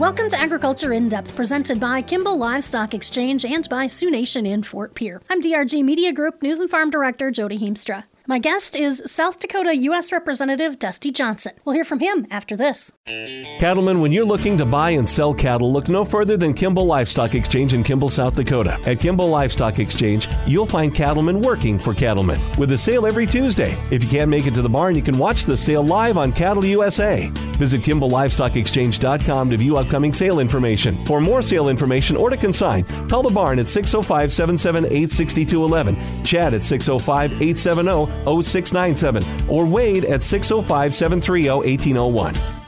Welcome to Agriculture in Depth, presented by Kimball Livestock Exchange and by Sioux Nation in Fort Pierre. I'm DRG Media Group News and Farm Director Jody Heemstra. My guest is South Dakota U.S. Representative Dusty Johnson. We'll hear from him after this. Cattlemen, when you're looking to buy and sell cattle, look no further than Kimball Livestock Exchange in Kimball, South Dakota. At Kimball Livestock Exchange, you'll find cattlemen working for cattlemen with a sale every Tuesday. If you can't make it to the barn, you can watch the sale live on Cattle USA. Visit KimballLivestockExchange.com to view upcoming sale information. For more sale information or to consign, call the barn at 605 778 6211, Chad at 605 870 0697 or Wade at 605 730 1801.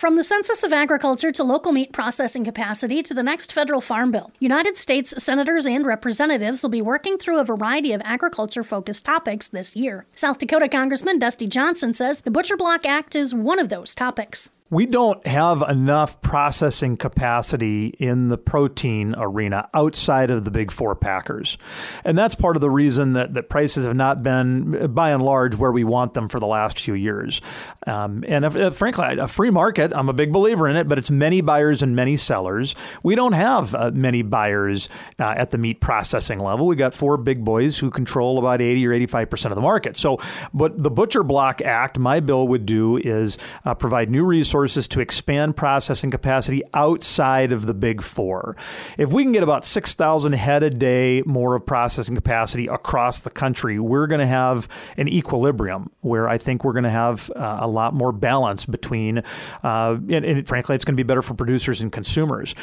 From the Census of Agriculture to local meat processing capacity to the next federal farm bill, United States senators and representatives will be working through a variety of agriculture focused topics this year. South Dakota Congressman Dusty Johnson says the Butcher Block Act is one of those topics we don't have enough processing capacity in the protein arena outside of the big four packers. And that's part of the reason that, that prices have not been, by and large, where we want them for the last few years. Um, and if, if, frankly, a free market, I'm a big believer in it, but it's many buyers and many sellers. We don't have uh, many buyers uh, at the meat processing level. We got four big boys who control about 80 or 85% of the market. So, what the Butcher Block Act, my bill would do is uh, provide new resources resources to expand processing capacity outside of the big four. If we can get about 6,000 head a day more of processing capacity across the country, we're going to have an equilibrium where I think we're going to have uh, a lot more balance between, uh, and, and, frankly, it's going to be better for producers and consumers.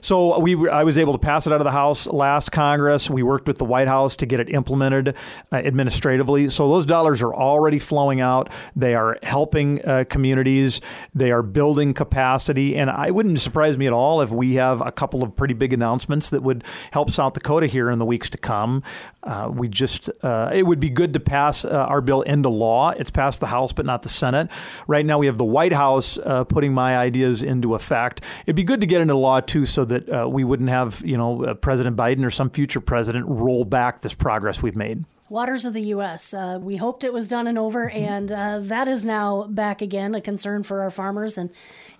So we, I was able to pass it out of the House last Congress. We worked with the White House to get it implemented uh, administratively. So those dollars are already flowing out. They are helping uh, communities. They are building capacity. And I wouldn't surprise me at all if we have a couple of pretty big announcements that would help South Dakota here in the weeks to come. Uh, we just, uh, it would be good to pass uh, our bill into law. It's passed the House, but not the Senate. Right now, we have the White House uh, putting my ideas into effect. It'd be good to get into law too, so that uh, we wouldn't have, you know, uh, President Biden or some future president roll back this progress we've made waters of the U.S. Uh, we hoped it was done and over, mm-hmm. and uh, that is now back again, a concern for our farmers and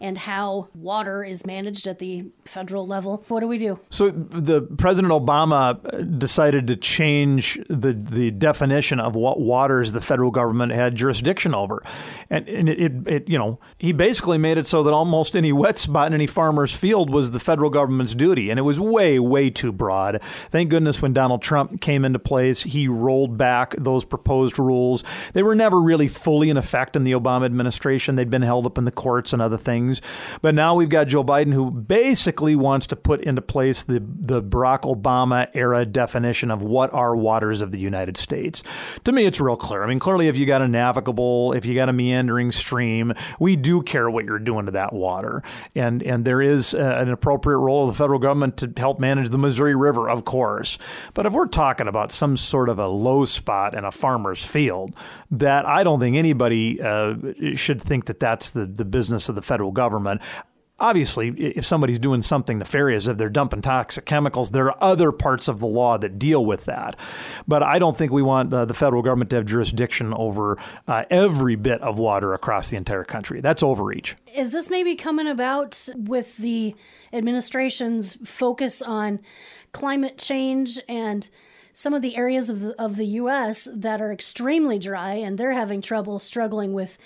and how water is managed at the federal level. What do we do? So the President Obama decided to change the the definition of what waters the federal government had jurisdiction over, and, and it, it, it you know he basically made it so that almost any wet spot in any farmer's field was the federal government's duty, and it was way way too broad. Thank goodness when Donald Trump came into place, he rolled back those proposed rules. They were never really fully in effect in the Obama administration. They'd been held up in the courts and other things. But now we've got Joe Biden who basically wants to put into place the, the Barack Obama era definition of what are waters of the United States. To me, it's real clear. I mean, clearly, if you got a navigable, if you got a meandering stream, we do care what you're doing to that water. And, and there is uh, an appropriate role of the federal government to help manage the Missouri River, of course. But if we're talking about some sort of a spot in a farmer's field, that I don't think anybody uh, should think that that's the, the business of the federal government obviously, if somebody's doing something nefarious, if they're dumping toxic chemicals, there are other parts of the law that deal with that. But I don't think we want uh, the federal government to have jurisdiction over uh, every bit of water across the entire country. That's overreach. Is this maybe coming about with the administration's focus on climate change and? Some of the areas of the, of the U.S. that are extremely dry and they're having trouble struggling with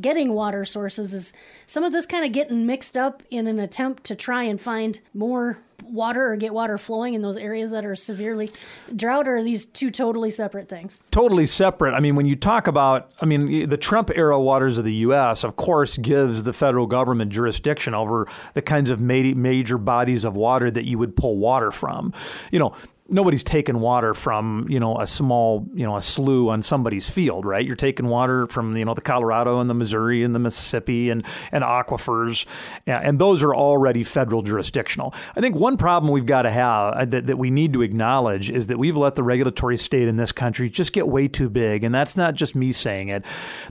getting water sources. Is some of this kind of getting mixed up in an attempt to try and find more water or get water flowing in those areas that are severely drought or are these two totally separate things totally separate i mean when you talk about i mean the trump era waters of the us of course gives the federal government jurisdiction over the kinds of major bodies of water that you would pull water from you know nobody's taking water from you know a small you know a slough on somebody's field right? You're taking water from you know the colorado and the missouri and the mississippi and and aquifers and those are already federal jurisdictional. I think one problem we've got to have uh, that, that we need to acknowledge is that we've let the regulatory state in this country just get way too big and that's not just me saying it.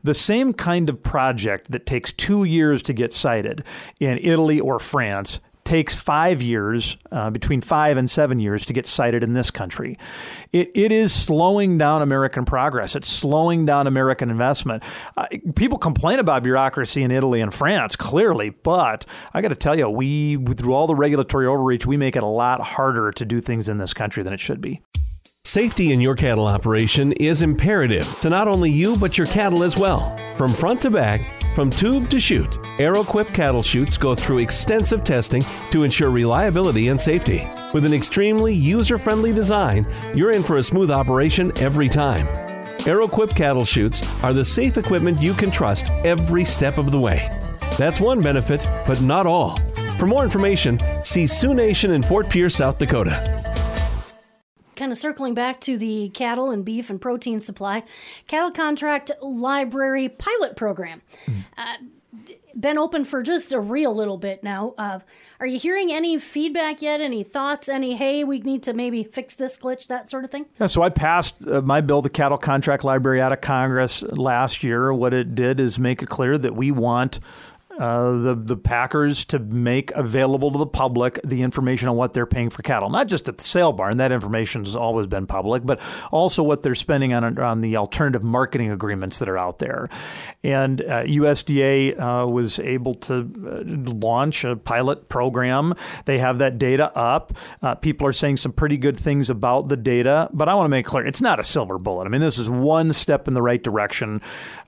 The same kind of project that takes two years to get sited in italy or france takes five years, uh, between five and seven years, to get sited in this country. It, it is slowing down American progress. It's slowing down American investment. Uh, people complain about bureaucracy in Italy and France, clearly, but I got to tell you, we, through all the regulatory overreach, we make it a lot harder to do things in this country than it should be. Safety in your cattle operation is imperative to not only you, but your cattle as well. From front to back, from tube to chute, Arrowquip cattle chutes go through extensive testing to ensure reliability and safety. With an extremely user friendly design, you're in for a smooth operation every time. Arrowquip cattle chutes are the safe equipment you can trust every step of the way. That's one benefit, but not all. For more information, see Sioux Nation in Fort Pierce, South Dakota kind of circling back to the cattle and beef and protein supply, cattle contract library pilot program. Mm. Uh, been open for just a real little bit now. Uh, are you hearing any feedback yet? Any thoughts? Any, hey, we need to maybe fix this glitch, that sort of thing? Yeah, so I passed uh, my bill, the Cattle Contract Library, out of Congress last year. What it did is make it clear that we want uh, the the packers to make available to the public the information on what they're paying for cattle, not just at the sale barn. That information has always been public, but also what they're spending on on the alternative marketing agreements that are out there. And uh, USDA uh, was able to uh, launch a pilot program. They have that data up. Uh, people are saying some pretty good things about the data, but I want to make clear it's not a silver bullet. I mean, this is one step in the right direction.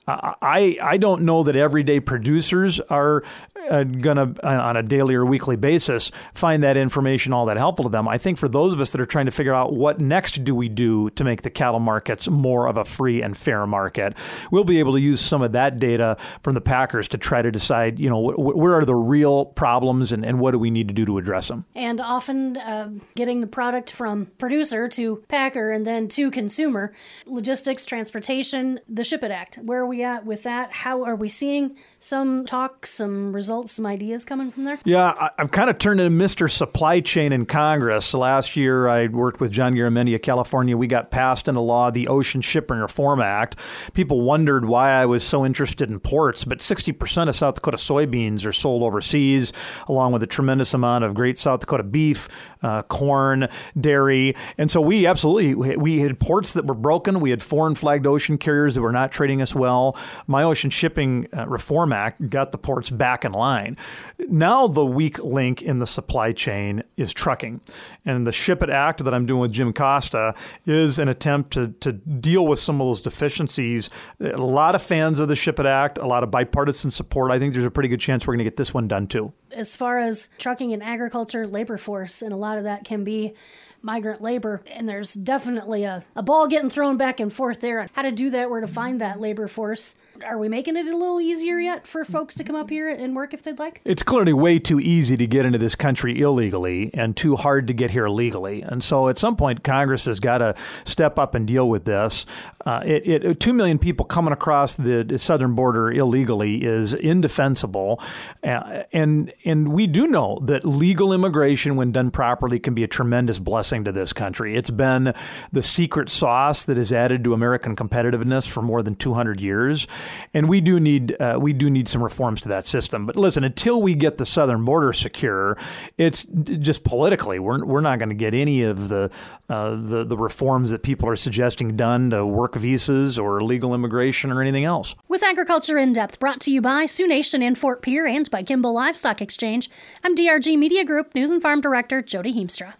I I don't know that everyday producers are uh, going to, on a daily or weekly basis, find that information all that helpful to them. I think for those of us that are trying to figure out what next do we do to make the cattle markets more of a free and fair market, we'll be able to use some of that data from the packers to try to decide, you know, wh- where are the real problems and, and what do we need to do to address them. And often uh, getting the product from producer to packer and then to consumer, logistics, transportation, the Ship It Act. Where are we at with that? How are we seeing some talk, some results, some ideas coming from there? Yeah, I, am kind of turned into Mr. Supply Chain in Congress. Last year, I worked with John Garamendi of California. We got passed into law the Ocean Shipping Reform Act. People wondered why I was so interested in ports, but 60% of South Dakota soybeans are sold overseas, along with a tremendous amount of great South Dakota beef, uh, corn, dairy. And so we absolutely, we had ports that were broken. We had foreign flagged ocean carriers that were not trading us well. My Ocean Shipping uh, Reform Act got the ports back in line. Now the weak link in the supply chain is trucking. And the Ship It Act that I'm doing with Jim Costa is an attempt to, to deal with some of those deficiencies. A lot of fans of the Ship It Act, a lot of bipartisan support. I think there's a pretty good chance we're going to get this one done too. As far as trucking and agriculture labor force, and a lot of that can be migrant labor. And there's definitely a, a ball getting thrown back and forth there on how to do that, where to find that labor force. Are we making it a little easier yet for folks to come up here and work if they'd like? It's clearly way too easy to get into this country illegally and too hard to get here legally. And so at some point, Congress has got to step up and deal with this. Uh, it, it, two million people coming across the southern border illegally is indefensible. Uh, and, and we do know that legal immigration, when done properly, can be a tremendous blessing to this country. It's been the secret sauce that has added to American competitiveness for more than 200 years, and we do need uh, we do need some reforms to that system. But listen, until we get the southern border secure, it's just politically we're we're not going to get any of the uh, the the reforms that people are suggesting done to work visas or legal immigration or anything else. With Agriculture in Depth, brought to you by Sioux Nation in Fort Pierre and by Kimball Livestock Exchange, I'm DRG Media Group News and Farm Director Jody Heemstra.